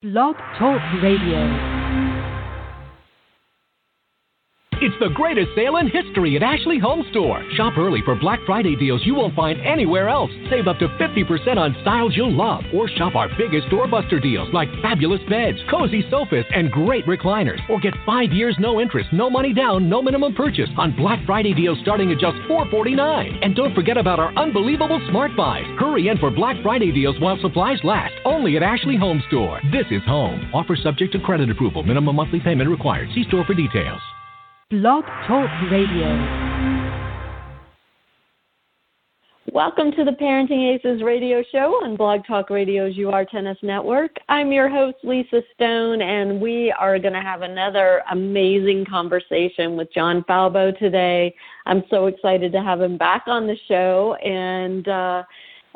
Blog Talk Radio. It's the greatest sale in history at Ashley Home Store. Shop early for Black Friday deals you won't find anywhere else. Save up to 50% on styles you'll love. Or shop our biggest doorbuster deals like fabulous beds, cozy sofas, and great recliners. Or get five years no interest, no money down, no minimum purchase on Black Friday deals starting at just 449. And don't forget about our unbelievable smart buys. Hurry in for Black Friday deals while supplies last. Only at Ashley Home Store. This is home. Offer subject to credit approval. Minimum monthly payment required. See store for details. Blog Talk Radio. Welcome to the Parenting Aces radio show on Blog Talk Radio's UR Tennis Network. I'm your host, Lisa Stone, and we are going to have another amazing conversation with John Falbo today. I'm so excited to have him back on the show, and uh,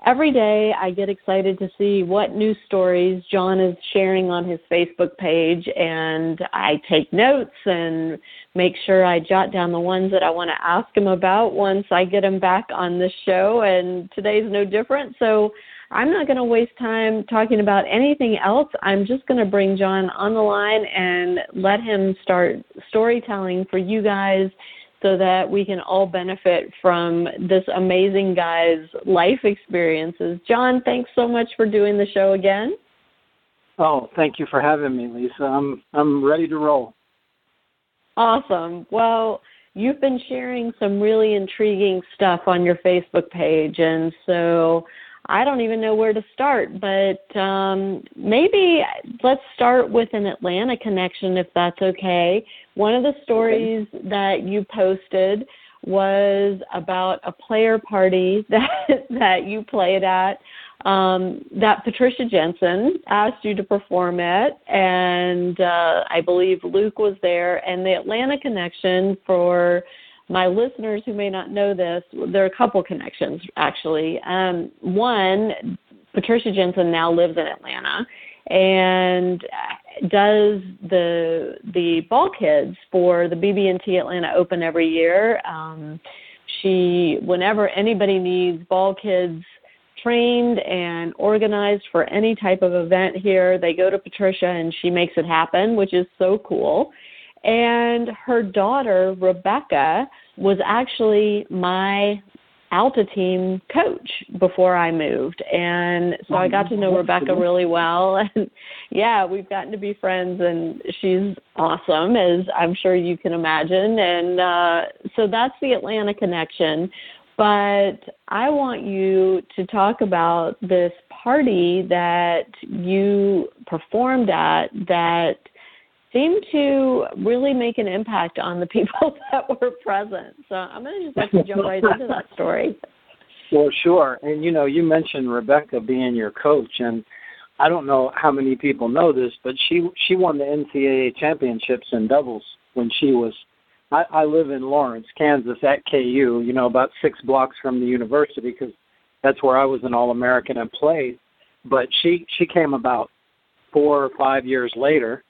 every day I get excited to see what new stories John is sharing on his Facebook page, and I take notes and make sure I jot down the ones that I want to ask him about once I get him back on the show. And today's no different. So I'm not going to waste time talking about anything else. I'm just going to bring John on the line and let him start storytelling for you guys so that we can all benefit from this amazing guy's life experiences. John, thanks so much for doing the show again. Oh, thank you for having me, Lisa. I'm I'm ready to roll. Awesome. Well, you've been sharing some really intriguing stuff on your Facebook page and so I don't even know where to start, but um, maybe let's start with an Atlanta connection if that's okay. One of the stories okay. that you posted was about a player party that that you played at um, that Patricia Jensen asked you to perform at, and uh, I believe Luke was there, and the Atlanta connection for my listeners who may not know this, there are a couple connections actually. Um, one, Patricia Jensen now lives in Atlanta and does the the ball kids for the BB&T Atlanta Open every year. Um, she, whenever anybody needs ball kids trained and organized for any type of event here, they go to Patricia and she makes it happen, which is so cool. And her daughter, Rebecca, was actually my Alta team coach before I moved. And so I got to know Rebecca really well. And yeah, we've gotten to be friends, and she's awesome, as I'm sure you can imagine. And uh, so that's the Atlanta connection. But I want you to talk about this party that you performed at that seemed to really make an impact on the people that were present. So I'm going to just to jump right into that story. Well, sure. And you know, you mentioned Rebecca being your coach, and I don't know how many people know this, but she she won the NCAA championships in doubles when she was. I, I live in Lawrence, Kansas, at KU. You know, about six blocks from the university, because that's where I was an All American and played. But she she came about four or five years later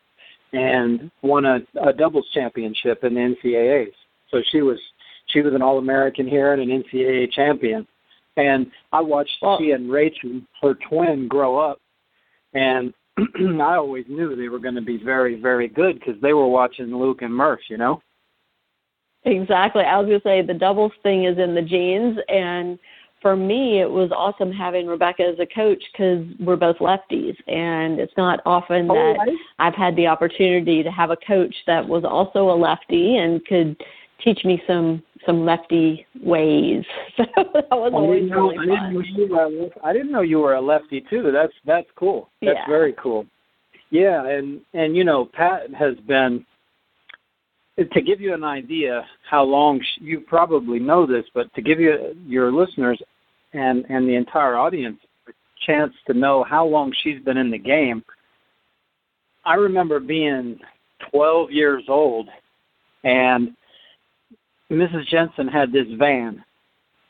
and won a, a doubles championship in the NCAAs. So she was she was an All American here and an NCAA champion. And I watched well, she and Rachel, her twin, grow up, and I always knew they were going to be very, very good because they were watching Luke and Murph, you know. Exactly. I was going to say the doubles thing is in the genes, and for me, it was awesome having Rebecca as a coach because we're both lefties, and it's not often oh, that right. I've had the opportunity to have a coach that was also a lefty and could teach me some some lefty ways. So that was always know, really I Didn't know you were, I didn't know you were a lefty too. That's that's cool. That's yeah. very cool. Yeah, and and you know Pat has been to give you an idea how long she, you probably know this, but to give you your listeners and and the entire audience a chance to know how long she's been in the game. I remember being 12 years old, and Mrs. Jensen had this van,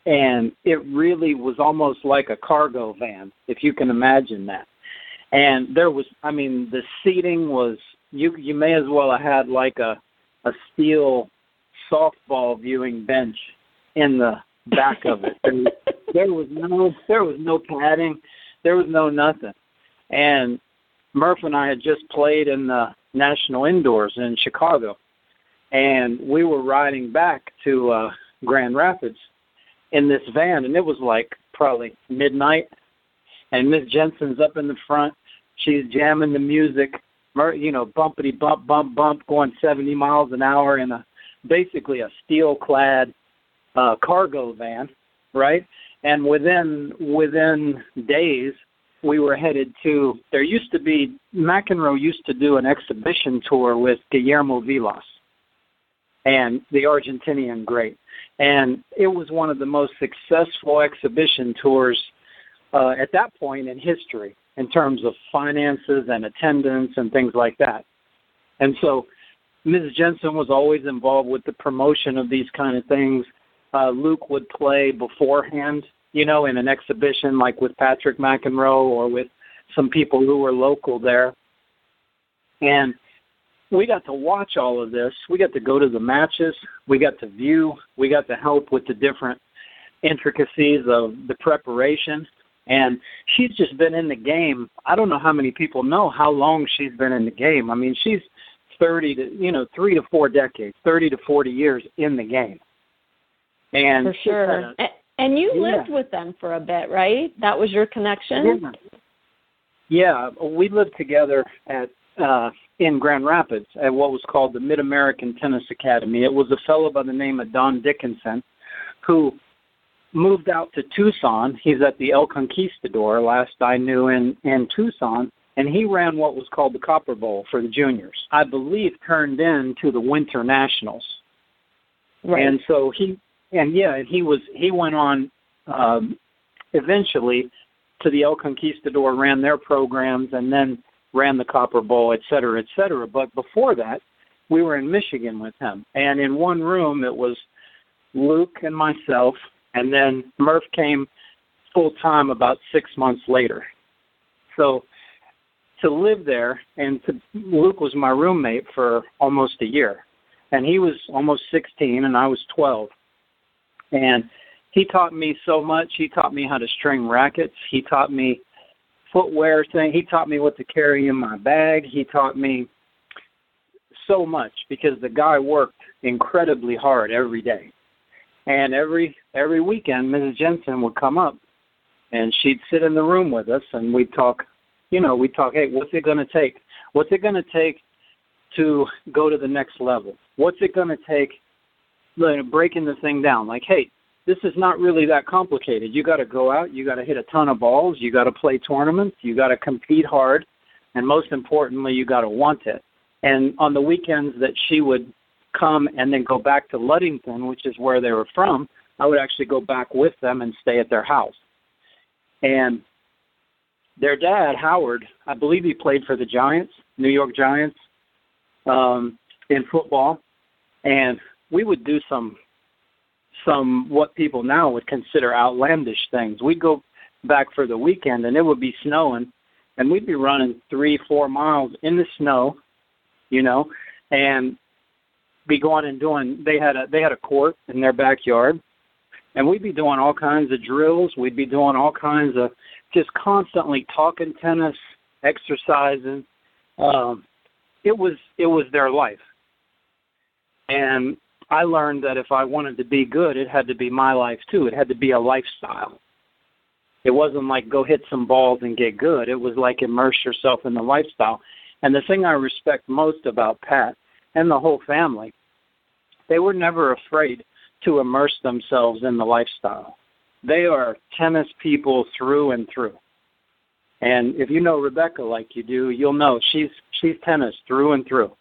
and it really was almost like a cargo van, if you can imagine that. And there was, I mean, the seating was you you may as well have had like a a steel softball viewing bench in the back of it. And there was no there was no padding, there was no nothing. And Murph and I had just played in the national indoors in Chicago, and we were riding back to uh, Grand Rapids in this van, and it was like probably midnight, and Miss Jensen's up in the front. She's jamming the music, you know, bumpity bump bump bump, going 70 miles an hour in a basically a steel-clad uh, cargo van, right? And within within days, we were headed to. There used to be McEnroe used to do an exhibition tour with Guillermo Vilas, and the Argentinian great, and it was one of the most successful exhibition tours uh, at that point in history in terms of finances and attendance and things like that. And so Ms. Jensen was always involved with the promotion of these kind of things. Uh, Luke would play beforehand, you know, in an exhibition like with Patrick McEnroe or with some people who were local there. And we got to watch all of this. We got to go to the matches. We got to view. We got to help with the different intricacies of the preparation. And she's just been in the game. I don't know how many people know how long she's been in the game. I mean, she's 30 to, you know, three to four decades, 30 to 40 years in the game. And for sure. A, and you yeah. lived with them for a bit, right? That was your connection? Yeah. yeah we lived together at uh in Grand Rapids at what was called the Mid American Tennis Academy. It was a fellow by the name of Don Dickinson who moved out to Tucson. He's at the El Conquistador, last I knew, in, in Tucson. And he ran what was called the Copper Bowl for the juniors. I believe turned into the Winter Nationals. Right. And so he, and yeah, and he was he went on um, eventually to the El Conquistador, ran their programs, and then ran the Copper Bowl, et cetera, et cetera. But before that, we were in Michigan with him, and in one room it was Luke and myself and then Murph came full time about six months later. So to live there, and to, Luke was my roommate for almost a year, and he was almost 16, and I was 12, and he taught me so much. He taught me how to string rackets. He taught me footwear thing. He taught me what to carry in my bag. He taught me so much because the guy worked incredibly hard every day. And every every weekend, Mrs. Jensen would come up, and she'd sit in the room with us, and we'd talk. You know, we'd talk. Hey, what's it going to take? What's it going to take to go to the next level? What's it going to take? Like, breaking the thing down. Like, hey, this is not really that complicated. You got to go out. You got to hit a ton of balls. You got to play tournaments. You got to compete hard, and most importantly, you got to want it. And on the weekends that she would come and then go back to Ludington, which is where they were from, I would actually go back with them and stay at their house. And their dad, Howard, I believe he played for the Giants, New York Giants, um, in football. And we would do some some what people now would consider outlandish things. We'd go back for the weekend and it would be snowing and we'd be running three, four miles in the snow, you know, and be going and doing they had a they had a court in their backyard and we'd be doing all kinds of drills. We'd be doing all kinds of just constantly talking tennis exercising. Um it was it was their life. And i learned that if i wanted to be good it had to be my life too. It had to be a lifestyle. It wasn't like go hit some balls and get good. It was like immerse yourself in the lifestyle. And the thing i respect most about pat and the whole family, they were never afraid to immerse themselves in the lifestyle. They are tennis people through and through. And if you know Rebecca like you do, you'll know she's she's tennis through and through.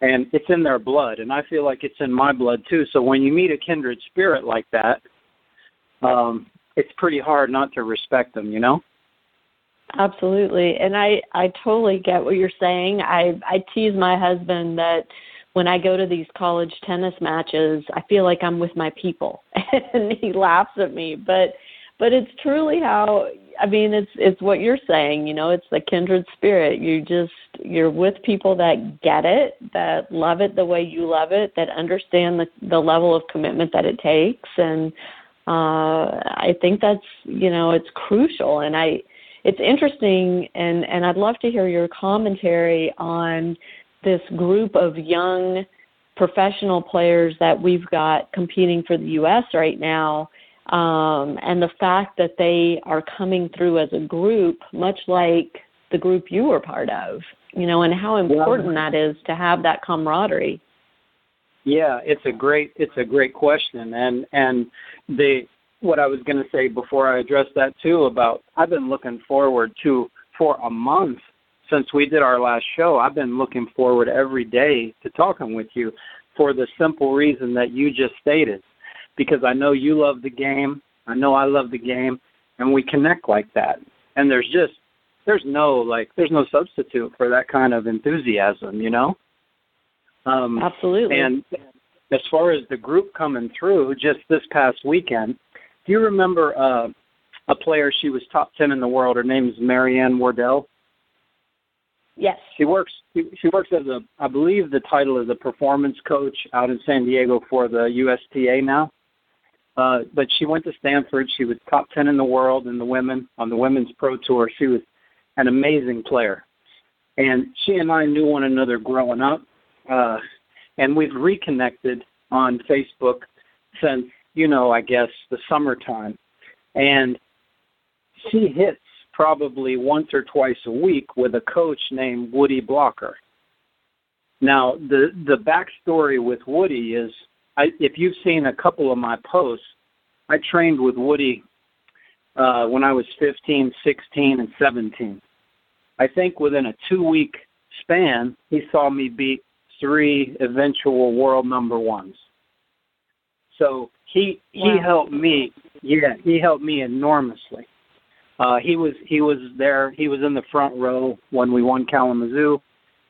And it's in their blood, and I feel like it's in my blood too. So when you meet a kindred spirit like that, um, it's pretty hard not to respect them, you know? Absolutely. And I I totally get what you're saying. I I tease my husband that when I go to these college tennis matches, I feel like I'm with my people. and he laughs at me, but but it's truly how I mean it's it's what you're saying, you know, it's the kindred spirit. You just you're with people that get it, that love it the way you love it, that understand the the level of commitment that it takes and uh I think that's, you know, it's crucial and I it's interesting, and and I'd love to hear your commentary on this group of young professional players that we've got competing for the U.S. right now, um, and the fact that they are coming through as a group, much like the group you were part of, you know, and how important that is to have that camaraderie. Yeah, it's a great it's a great question, and and the what I was going to say before I address that too about I've been looking forward to for a month since we did our last show. I've been looking forward every day to talking with you for the simple reason that you just stated because I know you love the game, I know I love the game and we connect like that. And there's just there's no like there's no substitute for that kind of enthusiasm, you know? Um Absolutely. And as far as the group coming through just this past weekend, do you remember uh, a player? She was top ten in the world. Her name is Marianne Werdel. Yes. She works. She works as a. I believe the title is a performance coach out in San Diego for the USTA now. Uh, but she went to Stanford. She was top ten in the world in the women on the women's pro tour. She was an amazing player, and she and I knew one another growing up, uh, and we've reconnected on Facebook since you know, I guess, the summertime. And she hits probably once or twice a week with a coach named Woody Blocker. Now, the the backstory with Woody is, I, if you've seen a couple of my posts, I trained with Woody uh, when I was 15, 16, and 17. I think within a two week span, he saw me beat three eventual world number ones. So he he wow. helped me. Yeah, he helped me enormously. Uh, he was he was there. He was in the front row when we won Kalamazoo.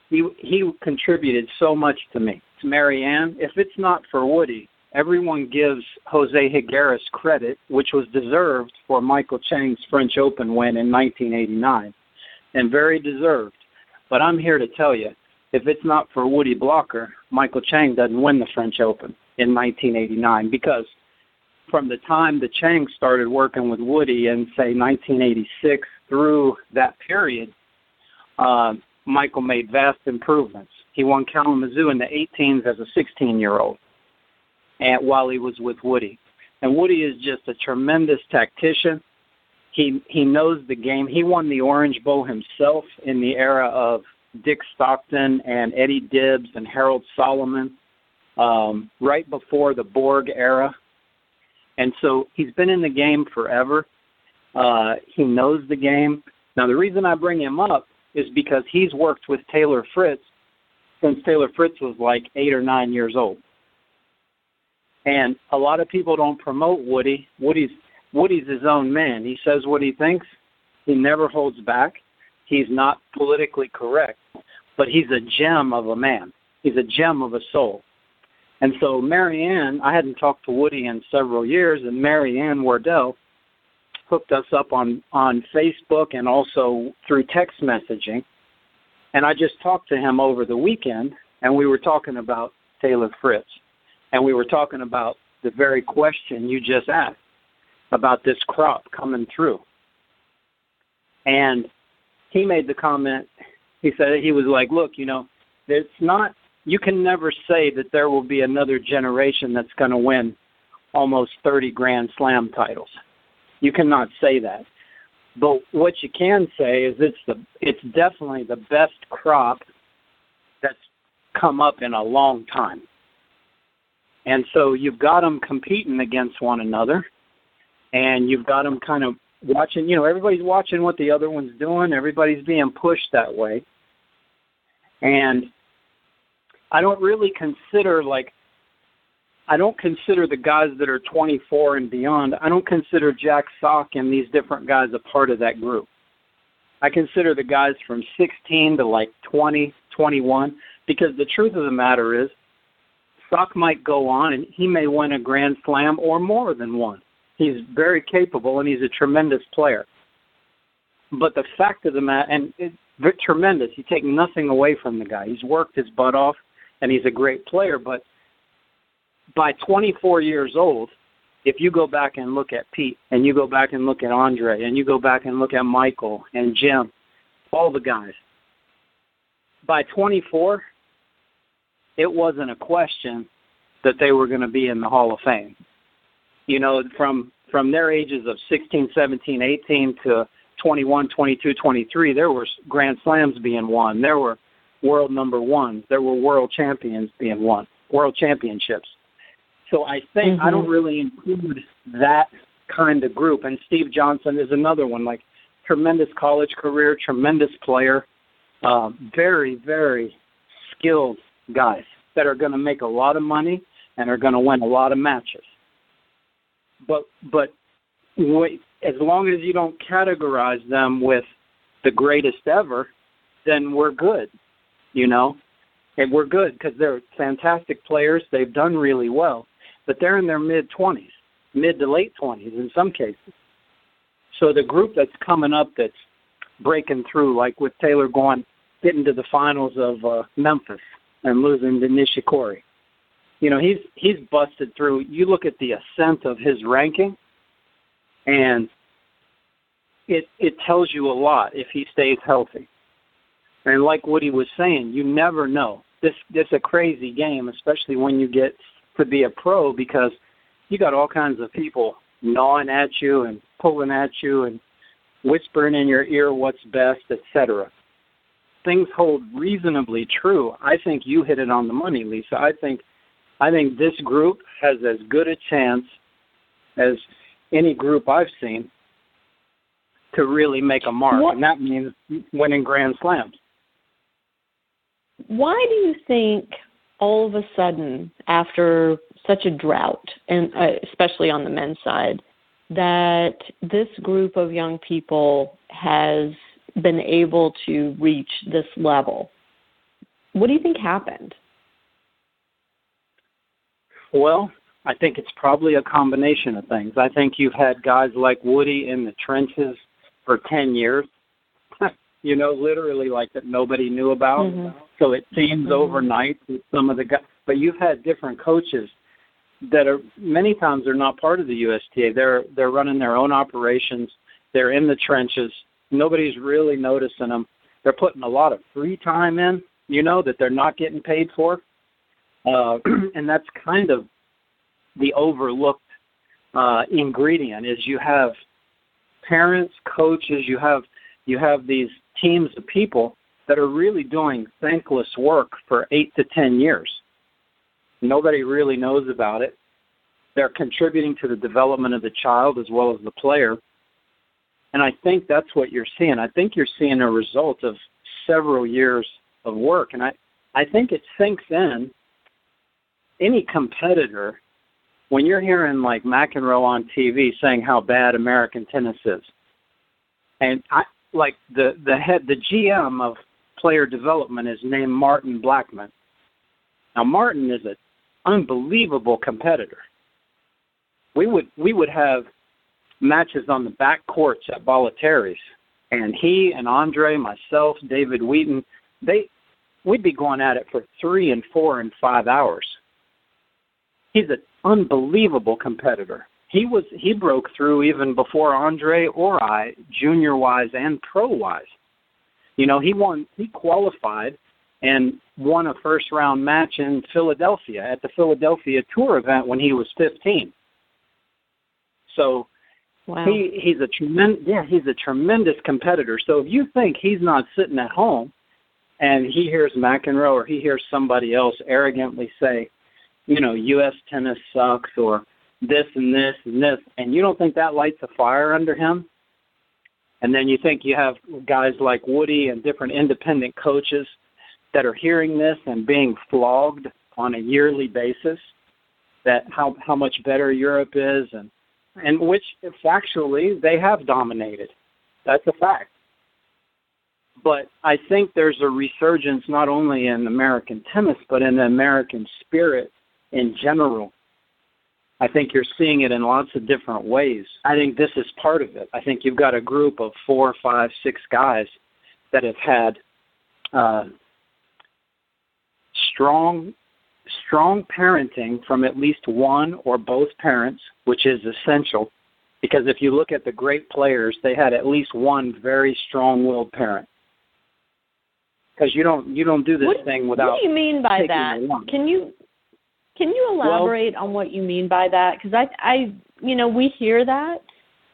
He he contributed so much to me. To Marianne, if it's not for Woody, everyone gives Jose Higueras credit, which was deserved for Michael Chang's French Open win in 1989, and very deserved. But I'm here to tell you, if it's not for Woody Blocker, Michael Chang doesn't win the French Open in 1989 because from the time the Chang started working with Woody in say 1986 through that period, uh, Michael made vast improvements. He won Kalamazoo in the 18s as a 16 year old, and while he was with Woody, and Woody is just a tremendous tactician. He he knows the game. He won the Orange Bowl himself in the era of Dick Stockton and Eddie Dibbs and Harold Solomon um, right before the Borg era. And so he's been in the game forever. Uh, he knows the game. Now, the reason I bring him up is because he's worked with Taylor Fritz since Taylor Fritz was like eight or nine years old. And a lot of people don't promote Woody. Woody's Woody's his own man. He says what he thinks. He never holds back. He's not politically correct, but he's a gem of a man. He's a gem of a soul. And so Marianne, I hadn't talked to Woody in several years, and Marianne Werdel hooked us up on on Facebook and also through text messaging. And I just talked to him over the weekend, and we were talking about Taylor Fritz, and we were talking about the very question you just asked about this crop coming through. And he made the comment. He said he was like, "Look, you know, it's not you can never say that there will be another generation that's going to win almost 30 Grand Slam titles. You cannot say that. But what you can say is it's the it's definitely the best crop that's come up in a long time. And so you've got them competing against one another, and you've got them kind of watching. You know, everybody's watching what the other one's doing. Everybody's being pushed that way, and I don't really consider like I don't consider the guys that are 24 and beyond. I don't consider Jack Sock and these different guys a part of that group. I consider the guys from 16 to like 20, 21 because the truth of the matter is Sock might go on and he may win a grand slam or more than one. He's very capable and he's a tremendous player. But the fact of the matter, and it's tremendous. You take nothing away from the guy. He's worked his butt off and he's a great player. But by 24 years old, if you go back and look at Pete and you go back and look at Andre and you go back and look at Michael and Jim, all the guys, by 24, it wasn't a question that they were going to be in the Hall of Fame. You know, from from their ages of 16, 17, 18 to 21, 22, 23, there were Grand Slams being won. There were world number ones. There were world champions being won, world championships. So I think mm-hmm. I don't really include that kind of group. And Steve Johnson is another one, like tremendous college career, tremendous player, uh, very, very skilled guys that are going to make a lot of money and are going to win a lot of matches. But but wait, as long as you don't categorize them with the greatest ever, then we're good. You know, and we're good because they're fantastic players. They've done really well but they're in their mid 20s, mid to late 20s in some cases. So the group that's coming up that's breaking through, like with Taylor going getting to the finals of uh, Memphis and losing to Nishikori. You know, he's he's busted through. You look at the ascent of his ranking, and it it tells you a lot if he stays healthy. And like Woody was saying, you never know. This this a crazy game, especially when you get to be a pro because you got all kinds of people gnawing at you and pulling at you and whispering in your ear what's best, etc. Things hold reasonably true. I think you hit it on the money, Lisa. I think I think this group has as good a chance as any group I've seen to really make a mark, what? and that means winning Grand Slams. Why do you think all of a sudden, after such a drought, and uh, especially on the men's side, that this group of young people has been able to reach this level. What do you think happened? Well, I think it's probably a combination of things. I think you've had guys like Woody in the trenches for 10 years you know, literally like that nobody knew about. Mm-hmm. So it seems mm-hmm. overnight with some of the guys. But you've had different coaches that are many times they're not part of the USTA. They're they're running their own operations. They're in the trenches. Nobody's really noticing them. They're putting a lot of free time in, you know, that they're not getting paid for. Uh, and that's kind of the overlooked uh, ingredient is you have parents, coaches, you have you have these teams of people that are really doing thankless work for eight to ten years. Nobody really knows about it. They're contributing to the development of the child as well as the player. And I think that's what you're seeing. I think you're seeing a result of several years of work. And I, I think it sinks in any competitor when you're hearing like McEnroe on TV saying how bad American tennis is. And I, like the the head the GM of player development is named Martin Blackman. Now Martin is an unbelievable competitor. We would we would have matches on the back courts at Bollettieri's, and he and Andre, myself, David Wheaton, they we'd be going at it for three and four and five hours. He's an unbelievable competitor he was he broke through even before Andre or I, junior wise and pro wise. You know, he won he qualified and won a first round match in Philadelphia at the Philadelphia Tour event when he was 15. So wow. he he's a tremendous yeah he's a tremendous competitor. So if you think he's not sitting at home and he hears McEnroe or he hears somebody else arrogantly say, you know, U.S. tennis sucks or this and this and this, and you don't think that lights a fire under him? And then you think you have guys like Woody and different independent coaches that are hearing this and being flogged on a yearly basis that how how much better Europe is and and which factually they have dominated. That's a fact. But I think there's a resurgence not only in American tennis but in the American spirit in general I think you're seeing it in lots of different ways. I think this is part of it. I think you've got a group of four, five, six guys that have had uh, strong strong parenting from at least one or both parents, which is essential. Because if you look at the great players, they had at least one very strong-willed parent. Because you don't you don't do this what, thing without. What do you mean by that? Can you can you elaborate well, on what you mean by that? Because I I you know we hear that,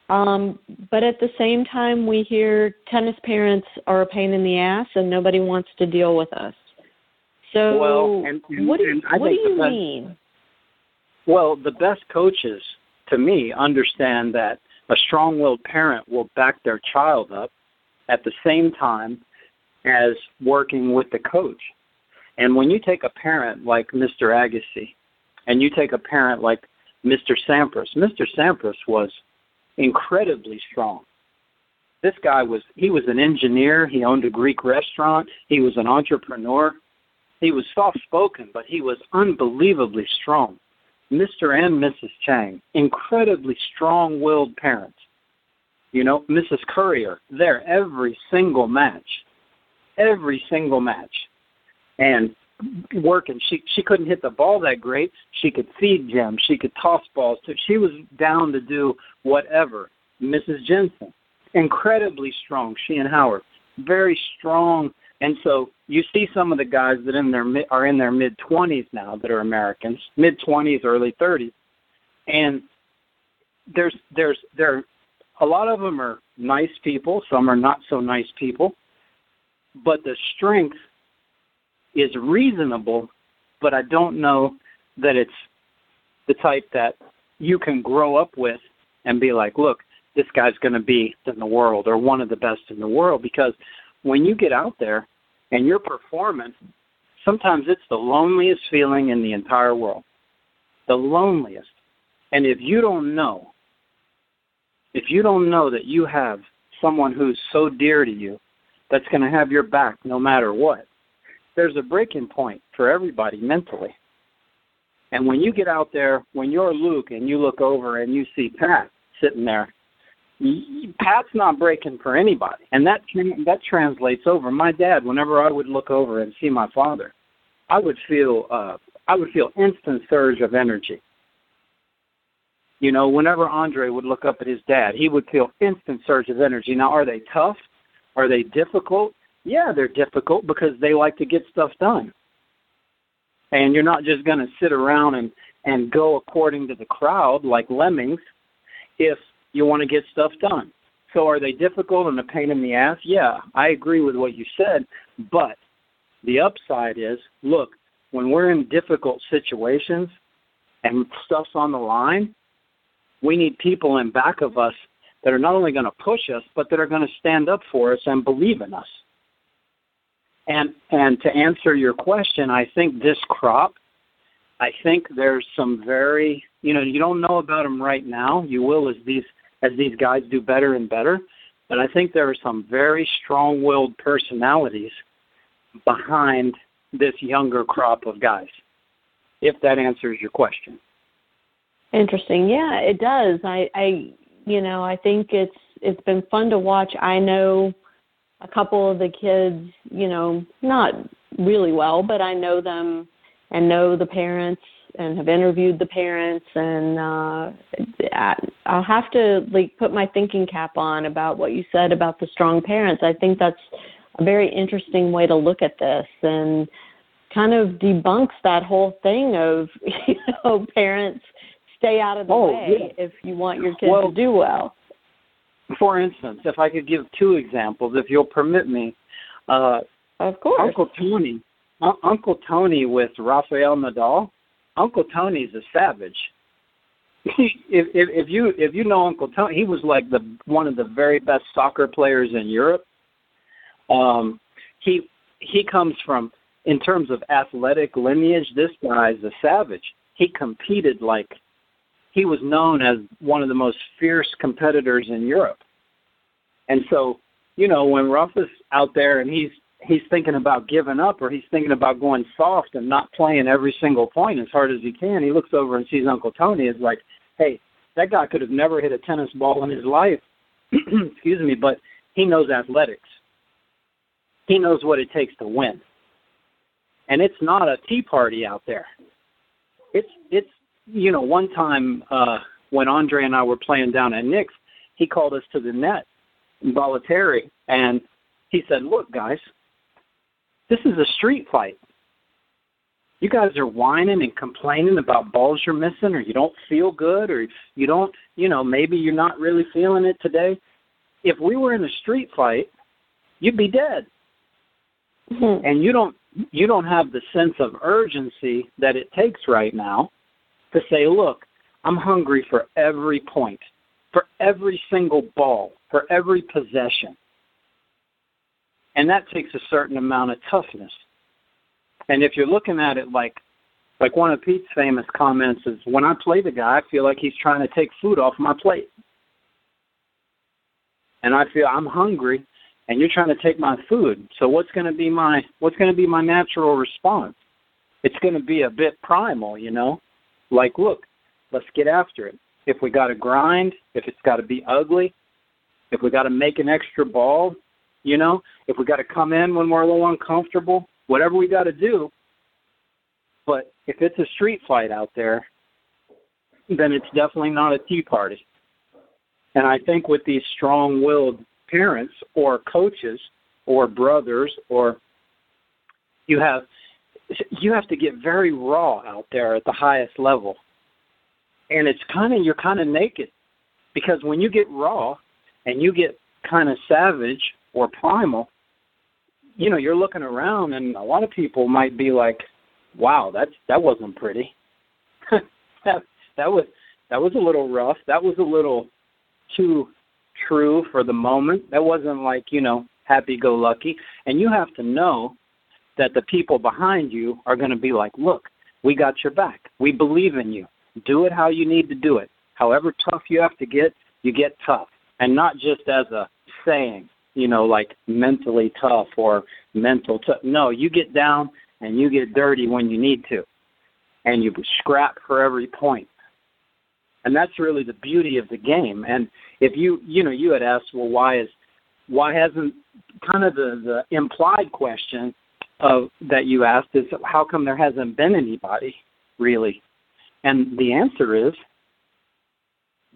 um, but at the same time we hear tennis parents are a pain in the ass and nobody wants to deal with us. So well, and, and, what do, and what do you best, mean? Well, the best coaches, to me, understand that a strong-willed parent will back their child up at the same time as working with the coach. And when you take a parent like Mr. Agassi, and you take a parent like Mr. Sampras, Mr. Sampras was incredibly strong. This guy was he was an engineer, he owned a Greek restaurant, he was an entrepreneur, he was soft spoken, but he was unbelievably strong. Mr. and Mrs. Chang, incredibly strong willed parents. You know, Mrs. Courier, there every single match. Every single match. And working. She she couldn't hit the ball that great. She could feed Jim. She could toss balls. To, she was down to do whatever. Mrs. Jensen, incredibly strong. She and Howard, very strong and so you see some of the guys that in their are in their mid 20s now that are Americans, mid 20s, early 30s, and there's there's there a lot of them are nice people, some are not so nice people, but the strength is reasonable, but I don't know that it's the type that you can grow up with and be like, look, this guy's going to be in the world or one of the best in the world because when you get out there and your performance, sometimes it's the loneliest feeling in the entire world. The loneliest. And if you don't know, if you don't know that you have someone who's so dear to you that's going to have your back no matter what, there's a breaking point for everybody mentally. And when you get out there, when you're Luke and you look over and you see Pat sitting there Pat's not breaking for anybody, and that that translates over. My dad, whenever I would look over and see my father, I would feel uh, I would feel instant surge of energy. You know, whenever Andre would look up at his dad, he would feel instant surge of energy. Now, are they tough? Are they difficult? Yeah, they're difficult because they like to get stuff done. And you're not just going to sit around and and go according to the crowd like lemmings. If you want to get stuff done. So are they difficult and a pain in the ass? Yeah, I agree with what you said, but the upside is, look, when we're in difficult situations and stuff's on the line, we need people in back of us that are not only going to push us, but that are going to stand up for us and believe in us. And and to answer your question, I think this crop, I think there's some very, you know, you don't know about them right now. You will as these as these guys do better and better. But I think there are some very strong willed personalities behind this younger crop of guys, if that answers your question. Interesting. Yeah, it does. I, I you know, I think it's it's been fun to watch. I know a couple of the kids, you know, not really well, but I know them and know the parents and have interviewed the parents and uh I'll have to like put my thinking cap on about what you said about the strong parents. I think that's a very interesting way to look at this and kind of debunks that whole thing of you know parents stay out of the oh, way yeah. if you want your kid well, to do well. For instance, if I could give two examples, if you'll permit me, uh, of course, Uncle Tony, uh, Uncle Tony with Rafael Nadal Uncle Tony's a savage. if, if if you if you know Uncle Tony, he was like the one of the very best soccer players in Europe. Um, he he comes from in terms of athletic lineage. This guy's a savage. He competed like he was known as one of the most fierce competitors in Europe. And so, you know, when Ruff is out there and he's he's thinking about giving up or he's thinking about going soft and not playing every single point as hard as he can, he looks over and sees Uncle Tony is like, hey, that guy could have never hit a tennis ball in his life. Excuse me, but he knows athletics. He knows what it takes to win. And it's not a tea party out there. it's it's you know one time uh when Andre and I were playing down at Nick's, he called us to the net Bollettieri and he said, "Look, guys, this is a street fight. You guys are whining and complaining about balls you're missing, or you don't feel good, or you don't, you know, maybe you're not really feeling it today. If we were in a street fight, you'd be dead, Mm-hmm. and you don't you don't have the sense of urgency that it takes right now to say, look, I'm hungry for every point, for every single ball, for every possession. And that takes a certain amount of toughness. And if you're looking at it like like one of Pete's famous comments is when I play the guy, I feel like he's trying to take food off my plate. And I feel I'm hungry and you're trying to take my food. So what's going to be my what's going to be my natural response? It's going to be a bit primal, you know? Like, look, let's get after it. If we got to grind, if it's got to be ugly, if we got to make an extra ball, you know, if we got to come in when we're a little uncomfortable, whatever we got to do. But if it's a street fight out there, then it's definitely not a tea party. And I think with these strong-willed parents or coaches or brothers or you have you have to get very raw out there at the highest level. And it's kind of you're kind of naked because when you get raw and you get kind of savage or primal, you know, you're looking around and a lot of people might be like, "Wow, that's that wasn't pretty." that that was that was a little rough. That was a little too true for the moment. That wasn't like, you know, happy go lucky. And you have to know that the people behind you are going to be like, look, we got your back. We believe in you. Do it how you need to do it. However tough you have to get, you get tough. And not just as a saying, you know, like mentally tough or mental tough. No, you get down and you get dirty when you need to. And you scrap for every point. and that's really the beauty of the game. And if you you know you had asked, well, why is why hasn't kind of the the implied question of that you asked is how come there hasn't been anybody really? And the answer is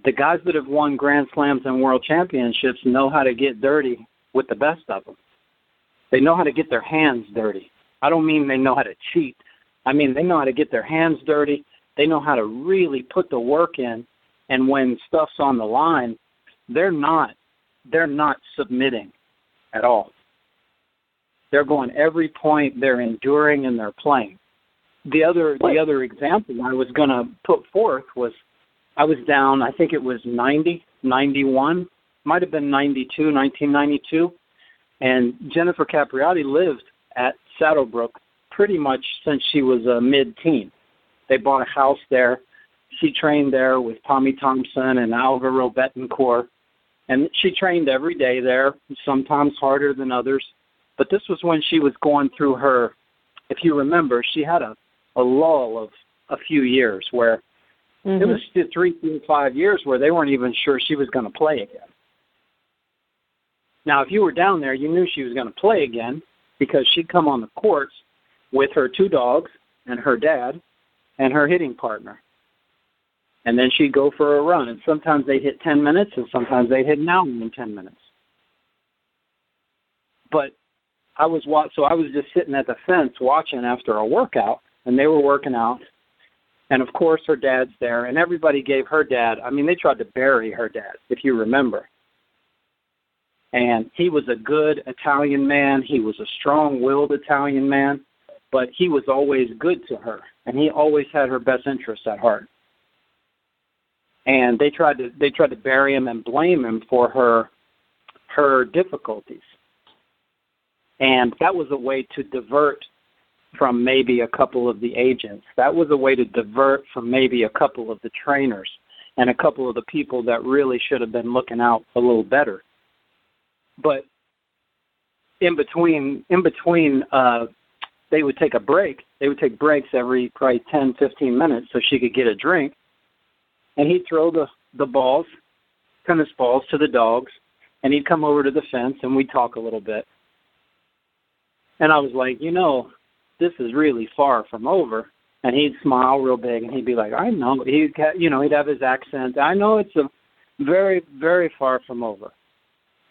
the guys that have won Grand Slams and World Championships know how to get dirty with the best of them. They know how to get their hands dirty. I don't mean they know how to cheat. I mean they know how to get their hands dirty they know how to really put the work in, and when stuff's on the line, they're not they're not submitting at all. They're going every point. They're enduring and they're playing. The other the other example I was going to put forth was I was down. I think it was 90, 91, might have been 92, 1992, and Jennifer Capriati lived at Saddlebrook pretty much since she was a mid-teen. They bought a house there. She trained there with Tommy Thompson and Alvaro Betancur. And she trained every day there, sometimes harder than others. But this was when she was going through her, if you remember, she had a, a lull of a few years where Mm-hmm. it was th- three, three, five years where they weren't even sure she was going to play again. Now, if you were down there, you knew she was going to play again because she'd come on the courts with her two dogs and her dad and her hitting partner. And then she'd go for a run. And sometimes they'd hit 10 minutes, and sometimes they'd hit an hour in 10 minutes. But I was wa- so I was just sitting at the fence watching after a workout, and they were working out. And of course, her dad's there, and everybody gave her dad. I mean, they tried to bury her dad, if you remember. And he was a good Italian man. He was a strong-willed Italian man, but he was always good to her, and he always had her best interests at heart. And they tried to they tried to bury him and blame him for her her difficulties. And that was a way to divert from maybe a couple of the agents. That was a way to divert from maybe a couple of the trainers and a couple of the people that really should have been looking out a little better. But in between in between uh they would take a break. They would take breaks every probably 10, 15 minutes so she could get a drink. And he'd throw the the balls, tennis balls to the dogs, and he'd come over to the fence and we'd talk a little bit. And I was like, you know, this is really far from over. and he'd smile real big, and he'd be like, "I know." He'd, you know, he'd have his accent. I know it's a very, very far from over.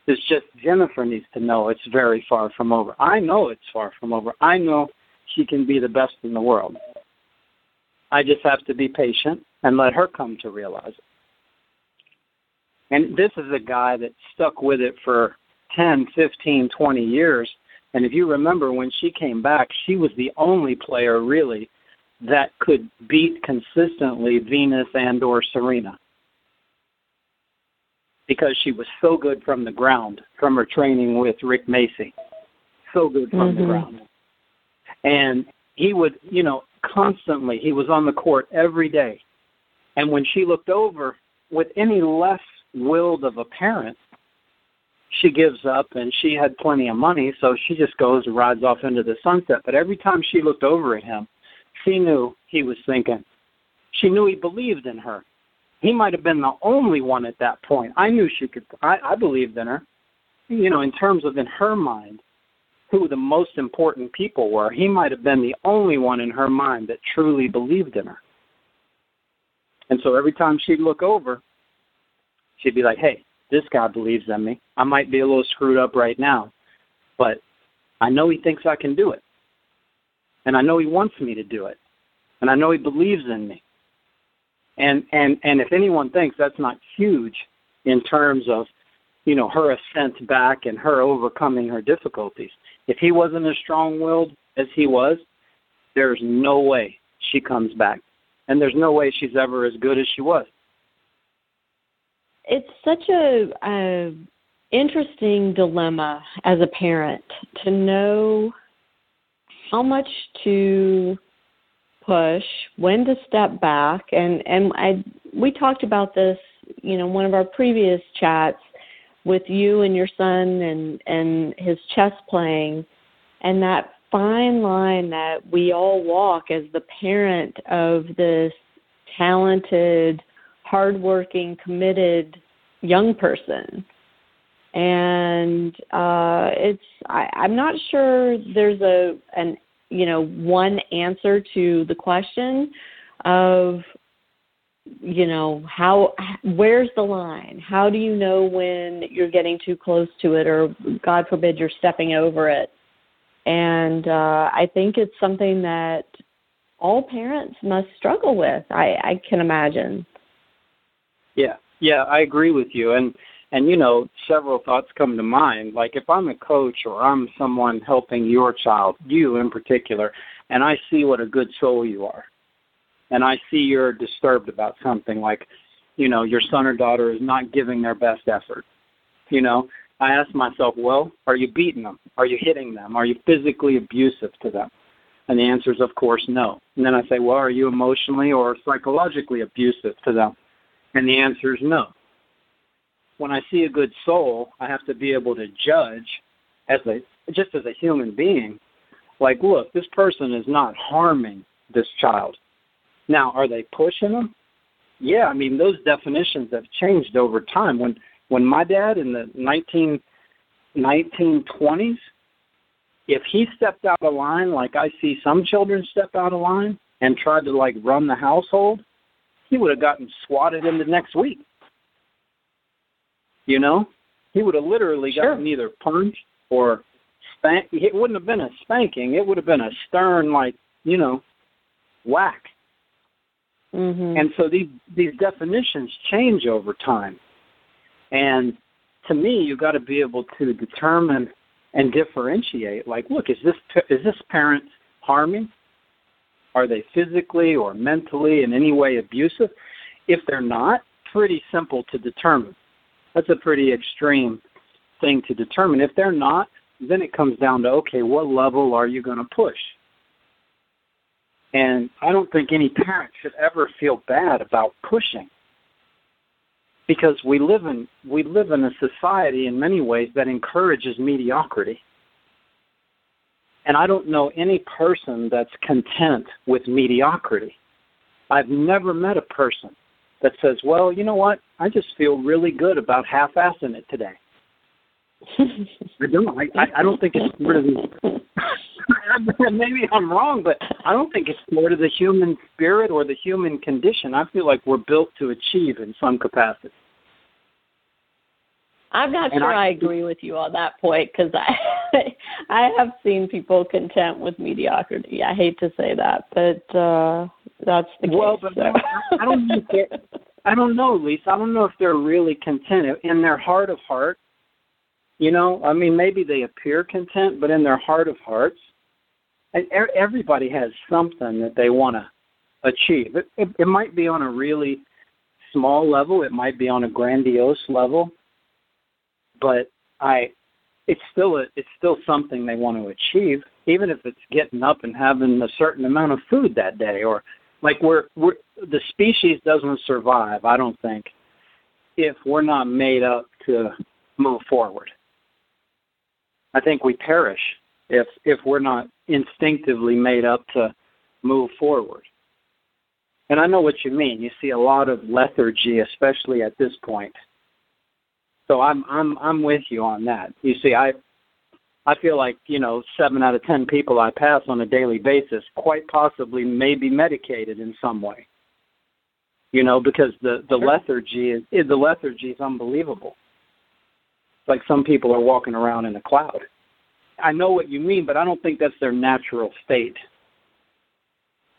It's just Jennifer needs to know it's very far from over. I know it's far from over. I know she can be the best in the world. I just have to be patient and let her come to realize it. And this is a guy that stuck with it for 10, 15, 20 years. And if you remember when she came back, she was the only player really that could beat consistently Venus and or Serena because she was so good from the ground from her training with Rick Macci. So good from mm-hmm. the ground. And he would, you know, constantly, he was on the court every day. And when she looked over with any less willed of a parent, she gives up and she had plenty of money, so she just goes and rides off into the sunset. But every time she looked over at him, she knew he was thinking. She knew he believed in her. He might have been the only one at that point. I knew she could. I, I believed in her. You know, in terms of in her mind, who the most important people were. He might have been the only one in her mind that truly believed in her. And so every time she'd look over, she'd be like, "Hey, this guy believes in me. I might be a little screwed up right now, but I know he thinks I can do it. And I know he wants me to do it. And I know he believes in me. And and and if anyone thinks that's not huge in terms of, you know, her ascent back and her overcoming her difficulties. If he wasn't as strong-willed as he was, there's no way she comes back. And there's no way she's ever as good as she was it's such a, a interesting dilemma as a parent to know how much to push, when to step back, and and I we talked about this, you know, one of our previous chats with you and your son and and his chess playing, and that fine line that we all walk as the parent of this talented hardworking, committed young person. And uh, it's I, I'm not sure there's a an you know one answer to the question of you know how where's the line? How do you know when you're getting too close to it or god forbid you're stepping over it? And uh i think it's something that all parents must struggle with i i can imagine yeah, yeah, I agree with you. And and you know, several thoughts come to mind. Like if I'm a coach or I'm someone helping your child, you in particular, and I see what a good soul you are, and I see you're disturbed about something like, you know, your son or daughter is not giving their best effort. You know, I ask myself, well, are you beating them? Are you hitting them? Are you physically abusive to them? And the answer is, of course, no. And then I say, well, are you emotionally or psychologically abusive to them? And the answer is no. When I see a good soul, I have to be able to judge as a just as a human being, like, look, this person is not harming this child. Now, are they pushing them? Yeah, I mean those definitions have changed over time. When when my dad in the 19 1920s, if he stepped out of line like I see some children step out of line and tried to like run the household, he would have gotten swatted in the next week. You know, he would have literally sure. gotten either punched or spank. It wouldn't have been a spanking. It would have been a stern, like you know, whack. Mm-hmm. And so these these definitions change over time. And to me, you got to be able to determine and differentiate. Like, look, is this is this parent harming? Are they physically or mentally in any way abusive? If they're not, pretty simple to determine. That's a pretty extreme thing to determine. If they're not, then it comes down to okay, what level are you going to push? And I don't think any parent should ever feel bad about pushing. Because we live in we live in a society in many ways that encourages mediocrity. And I don't know any person that's content with mediocrity. I've never met a person that says, well, you know what? I just feel really good about half assing it today. I don't. I, I, don't think it's part of the. maybe I'm wrong, but I don't think it's part of the human spirit or the human condition. I feel like we're built to achieve in some capacity. I'm not And sure I- I, agree with you on that point because I I have seen people content with mediocrity. I hate to say that, but uh that's the case. Well, but so. I- I don't think they're- I don't know, Lisa. I don't know if they're really content in their heart of heart. You know, I mean, maybe they appear content, but in their heart of hearts, and everybody has something that they want to achieve. It, it, it might be on a really small level. It might be on a grandiose level, but I, it's still a, it's still something they want to achieve, even if it's getting up and having a certain amount of food that day, or like we're we're the species doesn't survive. I don't think if we're not made up to move forward. I think we perish if if we're not instinctively made up to move forward. And I know what you mean. You see a lot of lethargy, especially at this point. So I'm I'm I'm with you on that. You see, I I feel like you know seven out of ten people I pass on a daily basis quite possibly may be medicated in some way. You know, because the the lethargy is, is the lethargy is unbelievable. It's like some people are walking around in a cloud. I know what you mean, but I don't think that's their natural state.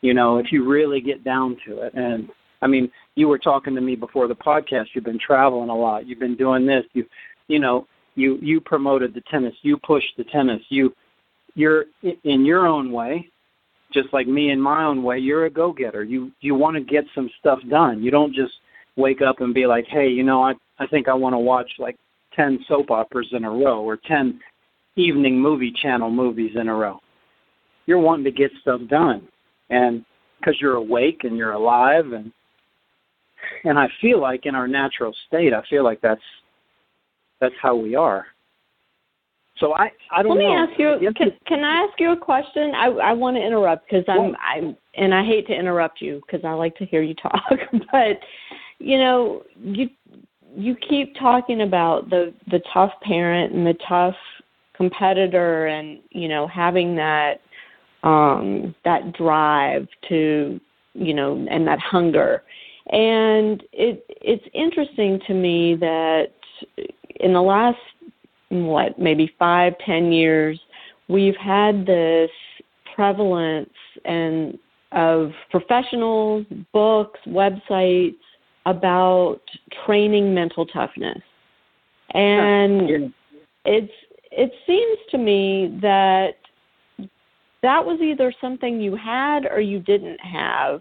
You know, if you really get down to it, and I mean, you were talking to me before the podcast. You've been traveling a lot. You've been doing this. You, you know, you you promoted the tennis. You pushed the tennis. You, you're in your own way, just like me in my own way. You're a go-getter. You you want to get some stuff done. You don't just wake up and be like, hey, you know, I I think I want to watch like ten soap operas in a row or ten evening movie channel movies in a row. You're wanting to get stuff done, and because you're awake and you're alive and and I feel like in our natural state, I feel like that's that's how we are. So I I don't know. Let me know. ask you. Can, can I ask you a question? I I want to interrupt because I'm Well- I'm and I hate to interrupt you because I like to hear you talk. but you know you you keep talking about the the tough parent and the tough competitor and you know having that um that drive to you know and that hunger and it it's interesting to me that in the last what maybe five ten years we've had this prevalence and of professionals books websites about training mental toughness and Yeah. it's it seems to me that that was either something you had or you didn't have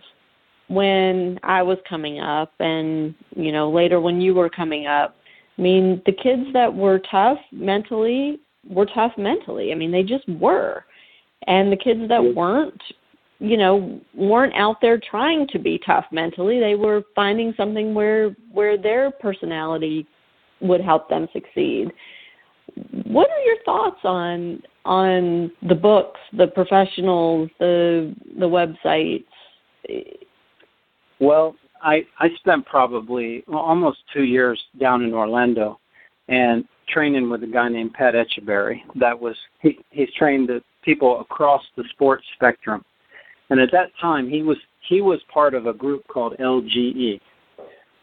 when I was coming up and you know later when you were coming up I mean the kids that were tough mentally were tough mentally. I mean they just were. And the kids that weren't you know weren't out there trying to be tough mentally. They were finding something where where their personality would help them succeed. What are your thoughts on on the books the professionals the the websites Well, I I spent probably well, almost two years down in Orlando, and training with a guy named Pat Etcheberry. That was he he's trained the people across the sports spectrum, and at that time he was he was part of a group called LGE,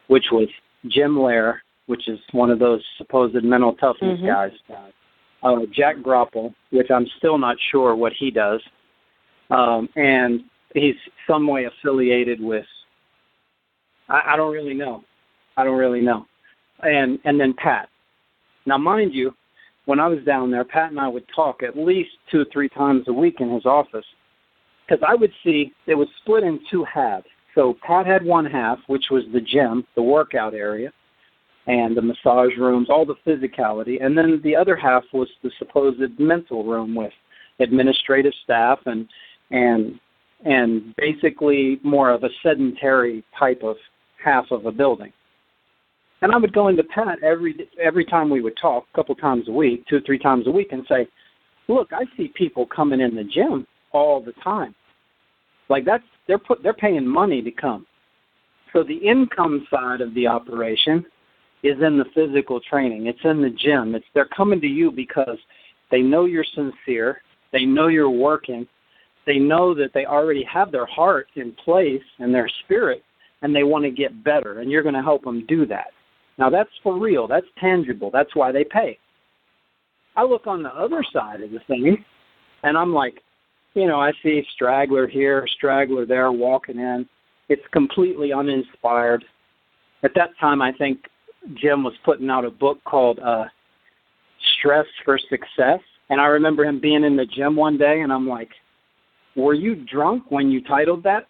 which was Jim Loehr, which is one of those supposed mental toughness Mhm. guys. Uh, Jack Groppel, which I'm still not sure what he does, um, and he's some way affiliated with I, I don't really know. I don't really know. And and then Pat. Now, mind you, when I was down there, Pat and I would talk at least two or three times a week in his office because I would see it was split in two halves. So Pat had one half, which was the gym, the workout area, and the massage rooms, all the physicality, and then the other half was the supposed mental room with administrative staff and and and basically more of a sedentary type of half of a building. And I would go into Pat every every time we would talk, a couple times a week, two or three times a week, and say, "Look, I see people coming in the gym all the time. Like that's they're put they're paying money to come. So the income side of the operation is in the physical training. It's in the gym. It's they're coming to you because they know you're sincere. They know you're working. They know that they already have their heart in place and their spirit and they want to get better and you're going to help them do that. Now that's for real. That's tangible. That's why they pay. I look on the other side of the thing and I'm like, you know, I see straggler here, straggler there walking in. It's completely uninspired. At that time, I think Jim was putting out a book called uh, Stress for Success. And I remember him being in the gym one day, and I'm like, "Were you drunk when you titled that?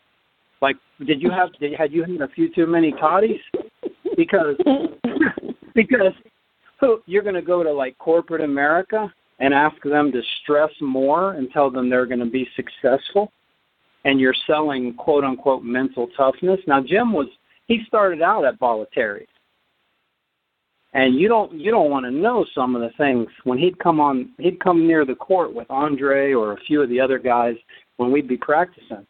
Did you have did, had you had a few too many toddies? Because because you're going to go to like corporate America and ask them to stress more and tell them they're going to be successful and you're selling quote unquote mental toughness. Now Jim was he started out at Bollettieri. And you don't you don't want to know some of the things when he'd come on he'd come near the court with Andre or a few of the other guys when we'd be practicing.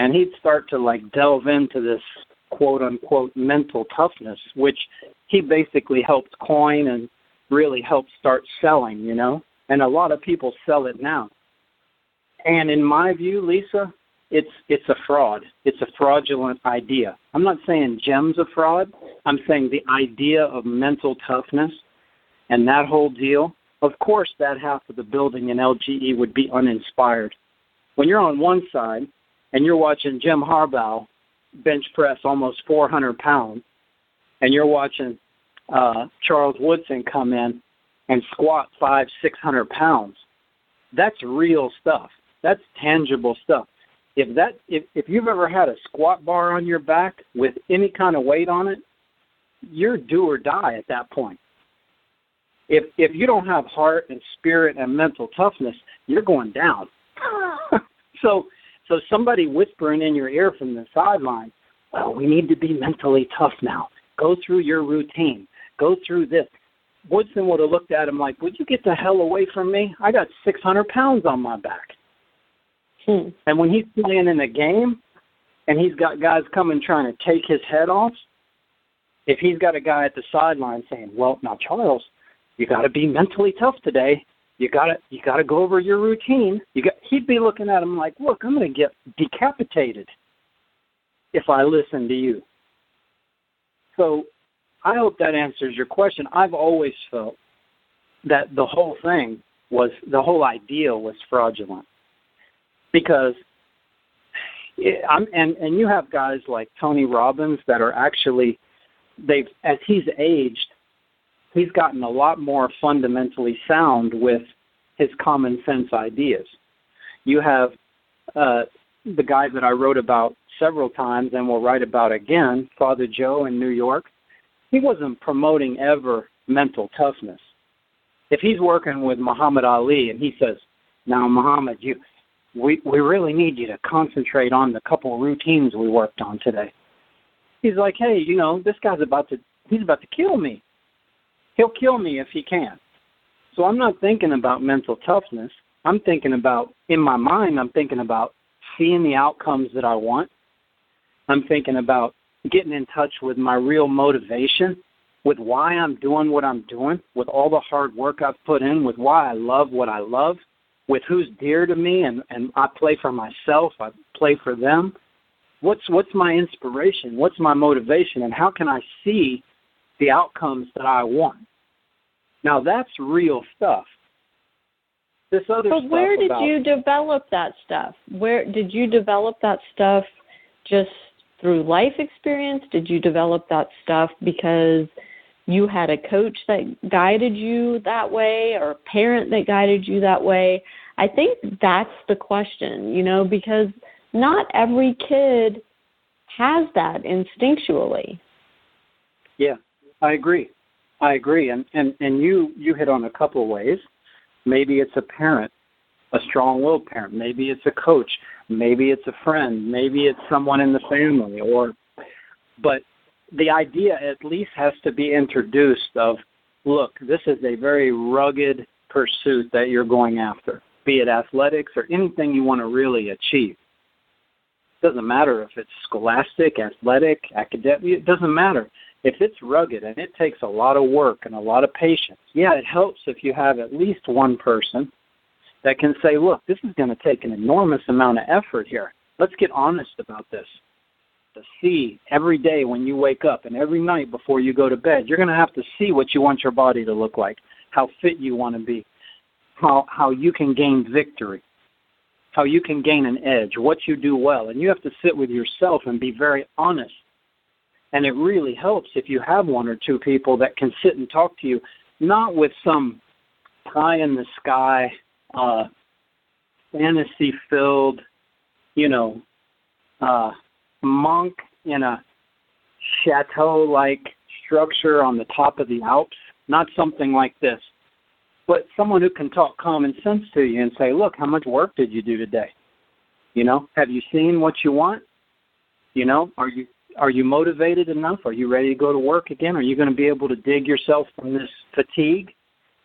And he'd start to like delve into this quote unquote mental toughness, which he basically helped coin and really helped start selling, you know. And a lot of people sell it now. And in my view, Lisa, it's it's a fraud. It's a fraudulent idea. I'm not saying Jim's a fraud. I'm saying the idea of mental toughness and that whole deal. Of course, that half of the building in LGE would be uninspired. When you're on one side and you're watching Jim Harbaugh bench press almost 400 pounds, and you're watching uh, Charles Woodson come in and squat five, six hundred pounds, that's real stuff. That's tangible stuff. If that if if you've ever had a squat bar on your back with any kind of weight on it, you're do or die at that point. If if you don't have heart and spirit and mental toughness, you're going down. so so somebody whispering in your ear from the sideline, well, we need to be mentally tough now. Go through your routine. Go through this. Woodson would have looked at him like, "Would you get the hell away from me? I got 600 pounds on my back." Hmm. And when he's playing in a game, and he's got guys coming trying to take his head off, if he's got a guy at the sideline saying, "Well, now Charles, you got to be mentally tough today. You got to you got to go over your routine." You got he'd be looking at him like, "Look, I'm to get decapitated if I listen to you." So, I hope that answers your question. I've always felt that the whole thing was the whole idea was fraudulent because it, I'm and and you have guys like Tony Robbins that are actually they've as he's aged, he's gotten a lot more fundamentally sound with his common sense ideas. You have uh, the guy that I wrote about several times and will write about again, Father Joe in New York. He wasn't promoting ever mental toughness. If he's working with Muhammad Ali and he says, "Now, Muhammad, you we we really need you to concentrate on the couple routines we worked on today. He's like, hey, you know, this guy's about to he's about to kill me. He'll kill me if he can. So I'm not thinking about mental toughness. I'm thinking about in my mind I'm thinking about seeing the outcomes that I want. I'm thinking about getting in touch with my real motivation, with why I'm doing what I'm doing, with all the hard work I've put in, with why I love what I love with who's dear to me and and I play for myself, I play for them. What's what's my inspiration? What's my motivation and how can I see the outcomes that I want? Now that's real stuff. This other But where did about, you develop that stuff? Where did you develop that stuff just through life experience? Did you develop that stuff because you had a coach that guided you that way or a parent that guided you that way? I think that's the question, you know, because not every kid has that instinctually. Yeah, I agree. I agree, and and and you you hit on a couple of ways. Maybe it's a parent, a strong-willed parent. Maybe it's a coach. Maybe it's a friend. Maybe it's someone in the family. Or, but the idea at least has to be introduced of, look, this is a very rugged pursuit that you're going after be it athletics or anything you want to really achieve. It doesn't matter if it's scholastic, athletic, academic, it doesn't matter. If it's rugged and it takes a lot of work and a lot of patience, yeah, it helps if you have at least one person that can say, look, this is going to take an enormous amount of effort here. Let's get honest about this. To see every day when you wake up and every night before you go to bed, you're going to have to see what you want your body to look like, how fit you want to be, how how you can gain victory, how you can gain an edge, what you do well, and you have to sit with yourself and be very honest. And it really helps if you have one or two people that can sit and talk to you, not with some pie in the sky, uh, fantasy filled, you know, uh, monk in a chateau like structure on the top of the Alps. Not something like this but someone who can talk common sense to you and say, look, how much work did you do today? You know, have you seen what you want? You know, are you are you motivated enough? Are you ready to go to work again? Are you going to be able to dig yourself from this fatigue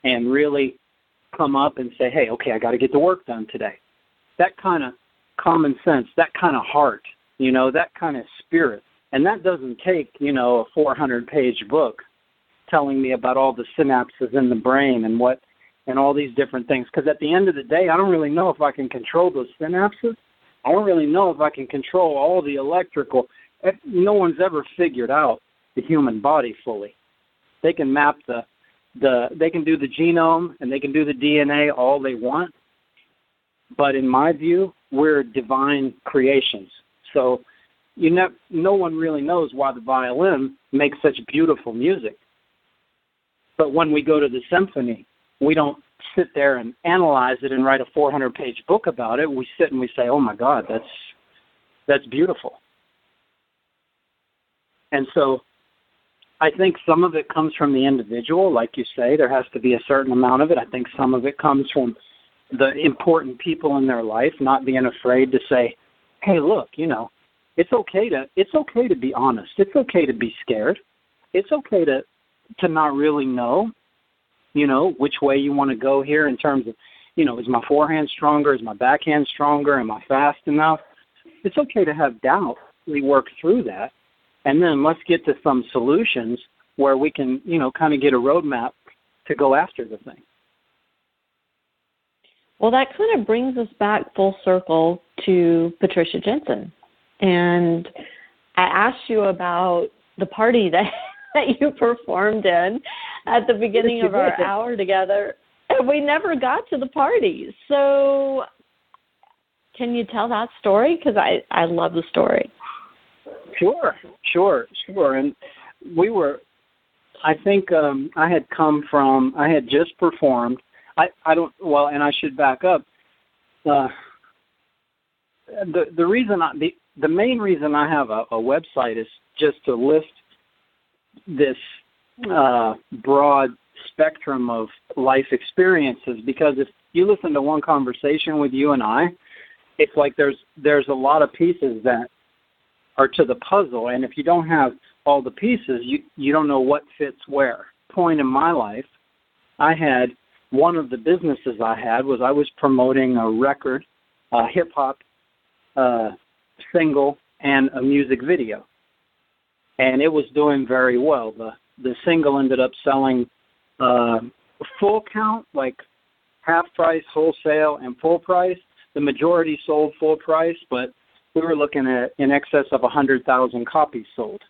and really come up and say, hey, okay, I got to get the work done today? That kind of common sense, that kind of heart, you know, that kind of spirit. And that doesn't take, you know, a 400 page book telling me about all the synapses in the brain and what and all these different things. Because at the end of the day, I don't really know if I can control those synapses. I don't really know if I can control all the electrical. No one's ever figured out the human body fully. They can map the the they can do the genome and they can do the DNA all they want. But in my view, we're divine creations. So you know, no one really knows why the violin makes such beautiful music. But when we go to the symphony, we don't sit there and analyze it and write a 400 page book about it. We sit and we say, "Oh my God, that's that's beautiful." And so, I think some of it comes from the individual, like you say. There has to be a certain amount of it. I think some of it comes from the important people in their life not being afraid to say, "Hey, look, you know, it's okay to it's okay to be honest. It's okay to be scared. It's okay to to not really know you know, which way you want to go here in terms of, you know, is my forehand stronger? Is my backhand stronger? Am I fast enough? It's okay to have doubt. We work through that. And then let's get to some solutions where we can, you know, kind of get a roadmap to go after the thing. Well, that kind of brings us back full circle to Patricia Jensen. And I asked you about the party that that you performed in at the beginning of our hour together. And we never got to the party. So can you tell that story? Because I, I love the story. Sure, sure, sure. And we were, I think um, I had come from, I had just performed. I, I don't, well, and I should back up. Uh, the the reason I, the the main reason I have a, a website is just to list this uh, broad spectrum of life experiences because if you listen to one conversation with you and I, it's like there's there's a lot of pieces that are to the puzzle and if you don't have all the pieces you you don't know what fits where. Point in my life, I had one of the businesses I had was I was promoting a record, a hip hop uh, single and a music video and it was doing very well. The the single ended up selling uh, full count, like half price, wholesale, and full price. The majority sold full price, but we were looking at in excess of a hundred thousand copies sold.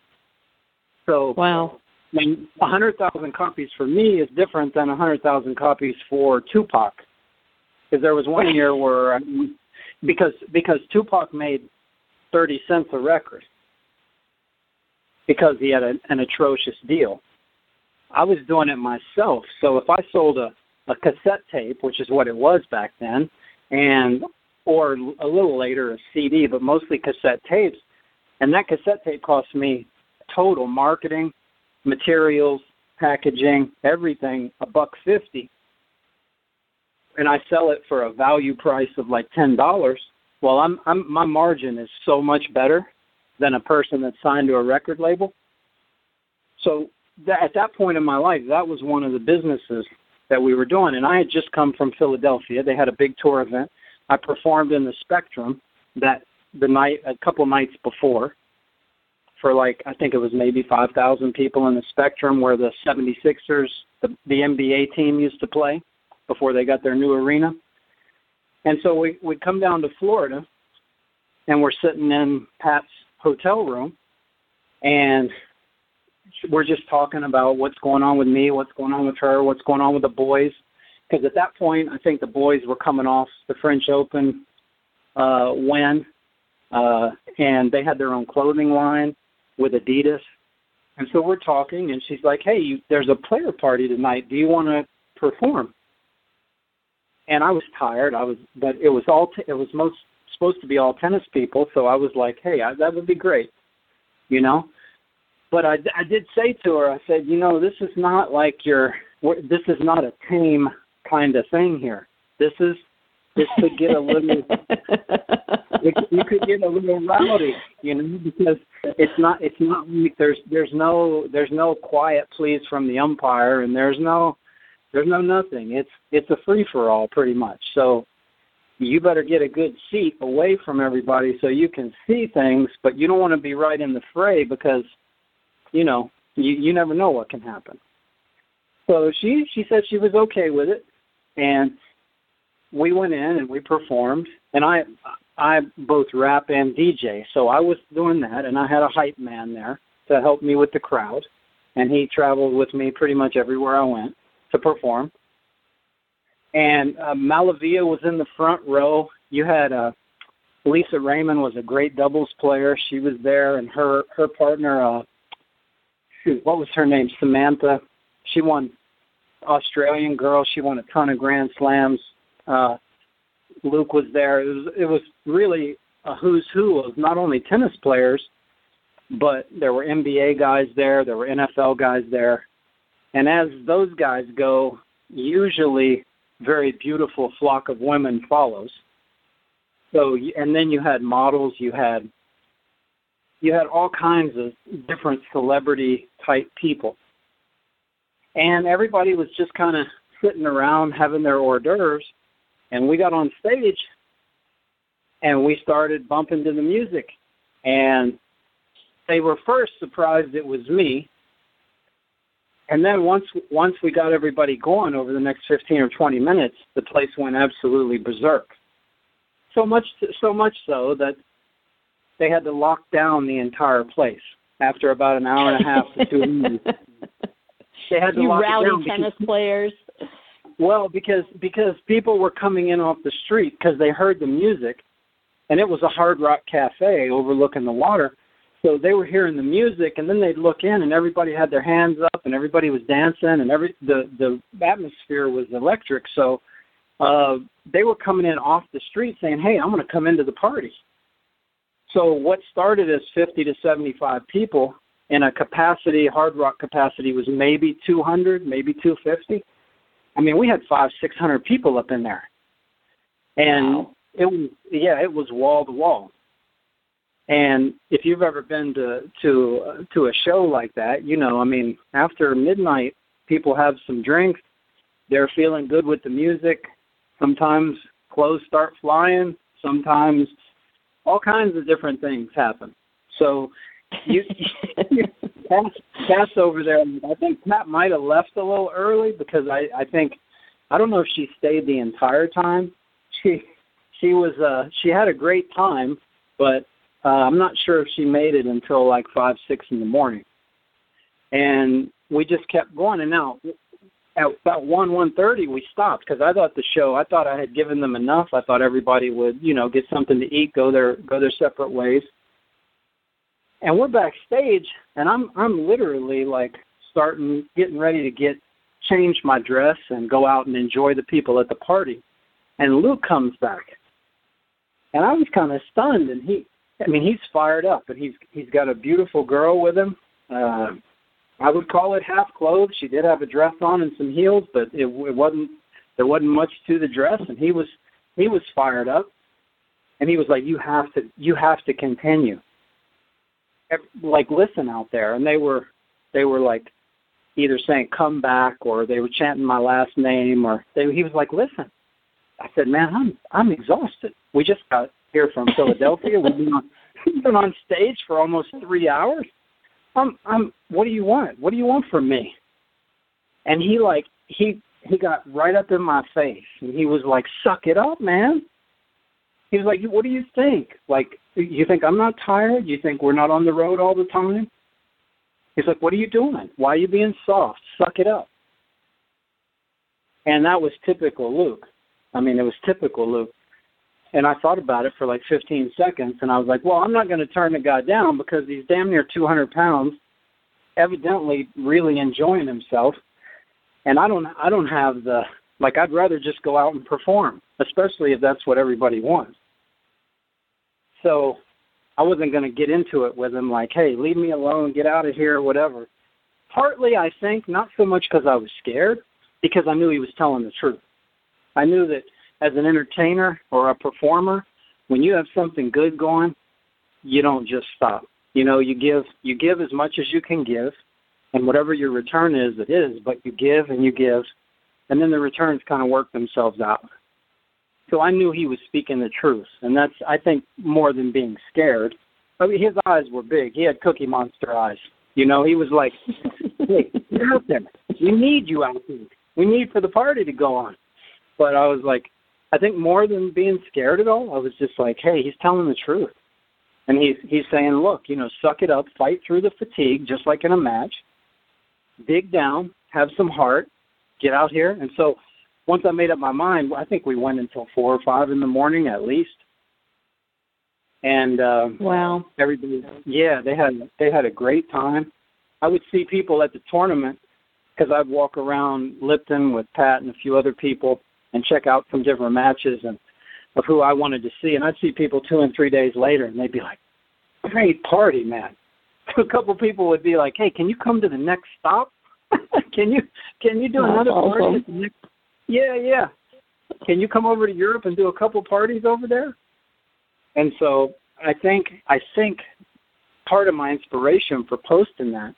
So wow. I mean, a hundred thousand copies for me is different than a hundred thousand copies for Tupac, because there was one year where because because Tupac made thirty cents a record, because he had a, an atrocious deal. I was doing it myself. So if I sold a, a cassette tape, which is what it was back then, and or a little later a CD, but mostly cassette tapes, and that cassette tape cost me total marketing, materials, packaging, everything a buck fifty. And I sell it for a value price of like ten dollars. Well, I'm, I'm my margin is so much better than a person that's signed to a record label. So that, at that point in my life, that was one of the businesses that we were doing. And I had just come from Philadelphia. They had a big tour event. I performed in the Spectrum that the night, a couple nights before, for like I think it was maybe 5,000 people in the Spectrum where the 76ers, the, the NBA team used to play before they got their new arena. And so we we come down to Florida and we're sitting in Pat's hotel room and we're just talking about what's going on with me, what's going on with her, what's going on with the boys. Because at that point, I think the boys were coming off the French Open uh, win, uh, and they had their own clothing line with Adidas. And so we're talking, and she's like, "Hey, you, there's a player party tonight. Do you want to perform?" And I was tired. I was, but it was all. T- it was most supposed to be all tennis people. So I was like, "Hey, I, that would be great," you know but I, I did say to her, I said, you know, this is not like your, this is not a tame kind of thing here. This is, this could get a little, it, you could get a little rowdy, you know, because it's not, it's not like there's, there's no, there's no quiet please from the umpire, and there's no, there's no nothing. It's, it's a free for all pretty much. So, you better get a good seat away from everybody so you can see things, but you don't want to be right in the fray because you know, you you never know what can happen. So she she said she was okay with it, and we went in and we performed, and I I both rap and DJ, so I was doing that, and I had a hype man there to help me with the crowd, and he traveled with me pretty much everywhere I went to perform. And uh, MaliVai was in the front row. You had uh, Lisa Raymond was a great doubles player. She was there, and her her partner uh, shoot, what was her name? Samantha. She won Australian girl. She won a ton of Grand Slams. Uh, Luke was there. It was it was really a who's who of not only tennis players, but there were NBA guys there. There were NFL guys there, and as those guys go, usually very beautiful flock of women follows. So and then you had models. You had you had all kinds of different celebrity type people. And everybody was just kind of sitting around having their hors d'oeuvres. And we got on stage and we started bumping to the music. And they were first surprised it was me. And then once once we got everybody going over the next 15 or 20 minutes, the place went absolutely berserk. So much so much so that they had to lock down the entire place after about an hour and a half to two minutes. They had to you rowdy tennis because, players. Well, because because people were coming in off the street because they heard the music, and it was a hard rock cafe overlooking the water. So they were hearing the music, and then they'd look in, and everybody had their hands up, and everybody was dancing, and every the the atmosphere was electric. So uh, they were coming in off the street saying, "Hey, I'm going to come into the party." So what started as 50 to 75 people in a capacity, hard rock capacity, was maybe 200, maybe 250. I mean, we had five, 600 people up in there, and wow. it was yeah, it was wall to wall. And if you've ever been to to uh, to a show like that, you know, I mean, after midnight, people have some drinks. They're feeling good with the music. Sometimes clothes start flying. Sometimes all kinds of different things happen. So you, you pass, over there. I think Pat might have left a little early because I I think I don't know if she stayed the entire time. She she was uh she had a great time, but uh, I'm not sure if she made it until like five six in the morning. And we just kept going. And now at about one one thirty we stopped because I thought the show I thought I had given them enough. I thought everybody would you know get something to eat, go their go their separate ways. And we're backstage, and I'm I'm literally like starting getting ready to get change my dress and go out and enjoy the people at the party. And Luke comes back, and I was kind of stunned. And he, I mean, he's fired up, and he's he's got a beautiful girl with him. Uh, I would call it half clothed. She did have a dress on and some heels, but it, it wasn't. There wasn't much to the dress, and he was he was fired up, and he was like, "You have to, you have to continue." Like, listen out there, and they were they were like either saying "come back" or they were chanting my last name, or they, he was like, "Listen." I said, "Man, I'm I'm exhausted. We just got here from Philadelphia. We've been on You've been on stage for almost three hours. I'm, I'm. What do you want? What do you want from me? And he like he he got right up in my face and he was like, "Suck it up, man." He was like, "What do you think? Like, you think I'm not tired? You think we're not on the road all the time?" He's like, "What are you doing? Why are you being soft? Suck it up." And that was typical Luke. I mean, it was typical Luke. And I thought about it for like 15 seconds, and I was like, "Well, I'm not going to turn the guy down because he's damn near 200 pounds, evidently really enjoying himself." And I don't, I don't have the like. I'd rather just go out and perform, especially if that's what everybody wants. So I wasn't going to get into it with him like, "Hey, leave me alone, get out of here, whatever." Partly, I think, not so much because I was scared, because I knew he was telling the truth. I knew that as an entertainer or a performer, when you have something good going, you don't just stop. You know, you give you give as much as you can give, and whatever your return is, it is. But you give and you give, and then the returns kind of work themselves out. So I knew he was speaking the truth, and that's I think more than being scared. I mean, his eyes were big. He had Cookie Monster eyes. You know, he was like, "Hey, you're out there. We need you out there. We need for the party to go on." But I was like, I think more than being scared at all, I was just like, hey, he's telling the truth. And he's he's saying, look, you know, suck it up, fight through the fatigue, just like in a match. Dig down, have some heart, get out here. And so, once I made up my mind, I think we went until four or five in the morning at least. And uh, wow, everybody, yeah, they had they had a great time. I would see people at the tournament because I'd walk around Lipton with Pat and a few other people and check out some different matches and of who I wanted to see. And I'd see people two and three days later, and they'd be like, "Great party, man." a couple people would be like, "Hey, can you come to the next stop? can you can you do That's another awesome. party?" At the next... Yeah, yeah. Can you come over to Europe and do a couple parties over there? And so I think I think part of my inspiration for posting that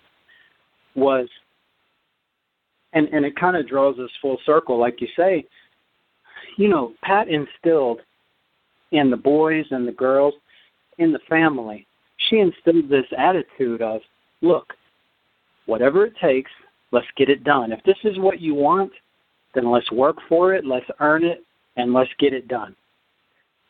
was and and it kind of draws us full circle like you say you know pat instilled in the boys and the girls in the family she instilled this attitude of look whatever it takes let's get it done if this is what you want then let's work for it let's earn it and let's get it done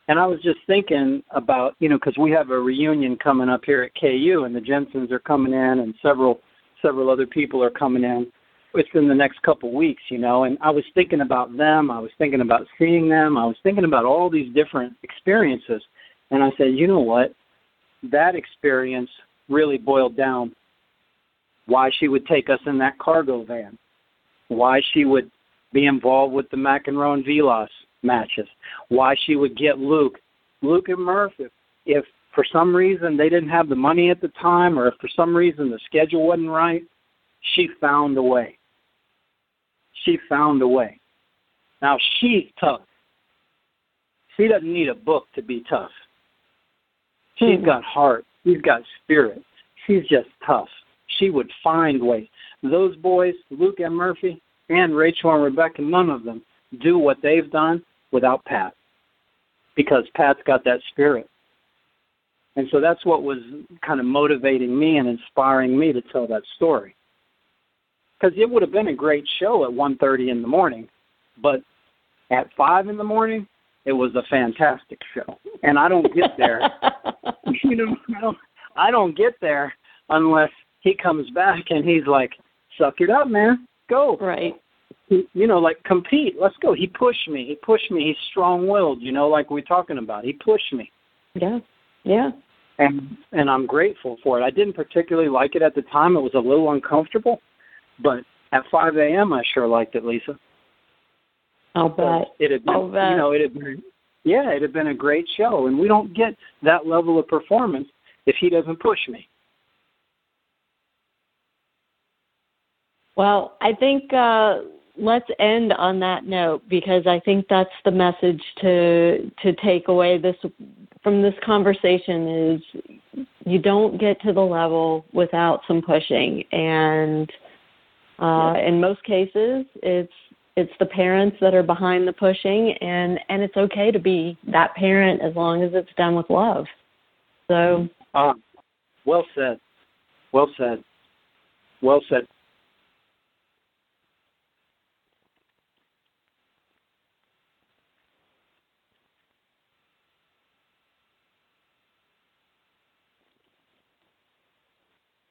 and I was just thinking about, you know, because we have a reunion coming up here at KU, and the Jensens are coming in, and several several other people are coming in. It's in the next couple weeks, you know. And I was thinking about them. I was thinking about seeing them. I was thinking about all these different experiences, and I said, you know what? That experience really boiled down why she would take us in that cargo van, why she would be involved with the McEnroe and Vilas matches. Why she would get Luke, Luke and Murph. If, if for some reason they didn't have the money at the time, or if for some reason the schedule wasn't right, she found a way. She found a way. Now she's tough. She doesn't need a book to be tough. She's hmm. got heart. She's got spirit. She's just tough. She would find ways. Those boys, Luke and Murphy, and Rachel and Rebecca, none of them do what they've done without Pat because Pat's got that spirit. And so that's what was kind of motivating me and inspiring me to tell that story. Because it would have been a great show at 1:30 in the morning, but at 5 in the morning, it was a fantastic show. And I don't get there. you know, I don't, I don't get there unless he comes back and he's like, "Suck it up, man. Go." right. you know, like compete. Let's go. He pushed me. He pushed me. He's strong-willed. You know, like we're talking about. He pushed me, Yeah. Yeah. and and I'm grateful for it. I didn't particularly like it at the time. It was a little uncomfortable, but at 5 a.m. I sure liked it, Lisa. I'll bet. It had been, I'll bet. you know, it had been, yeah, it had been a great show, and we don't get that level of performance if he doesn't push me. Well, I think uh, let's end on that note because I think that's the message to to take away this from this conversation is you don't get to the level without some pushing. And uh, in most cases it's it's the parents that are behind the pushing and and it's okay to be that parent as long as it's done with love. So, ah, well said, well said, well said.